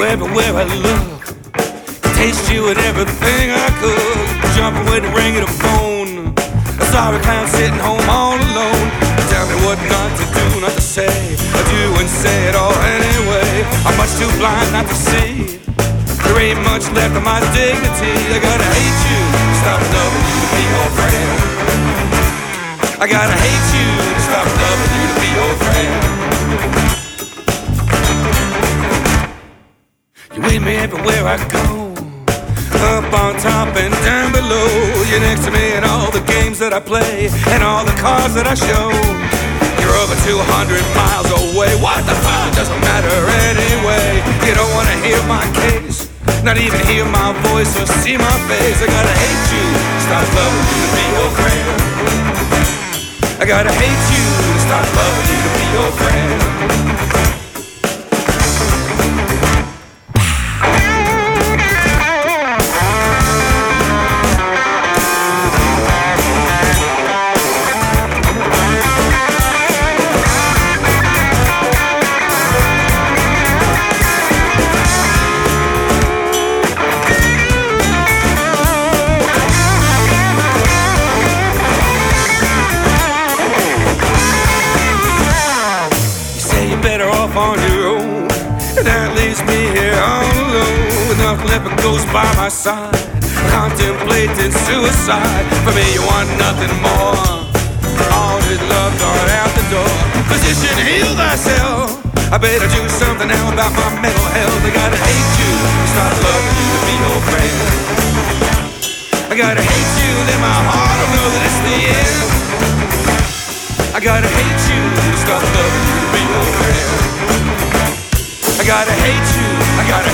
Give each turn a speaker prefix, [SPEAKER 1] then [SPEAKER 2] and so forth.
[SPEAKER 1] everywhere I look. Taste you in everything I cook. Jumping with the ring of the phone. A sorry clown sitting home all alone. Tell me what not to do, not to say. I do and say it all anyway. I'm much too blind not to see. There ain't much left of my dignity. I gotta hate you. Stop loving you to be your friend. I gotta hate everywhere I go. Up on top and down below. You're next to me in all the games that I play and all the cars that I show. You're over 200 miles away. What the fuck? Doesn't matter anyway. You don't wanna hear my case. Not even hear my voice or see my face. I gotta hate you. Stop loving you to be your friend. I gotta hate you. Stop loving you to be your friend. That leaves me here all alone. Left but ghosts by my side. Contemplating suicide. For me, you want nothing more. All this love gone out the door. Physician, heal thyself. I better do something now about my mental health. I gotta hate you. Start loving you to be your friend. I gotta hate you, then my heart will know that it's the end. I gotta hate you stop loving you to be your friend. I gotta hate you, I gotta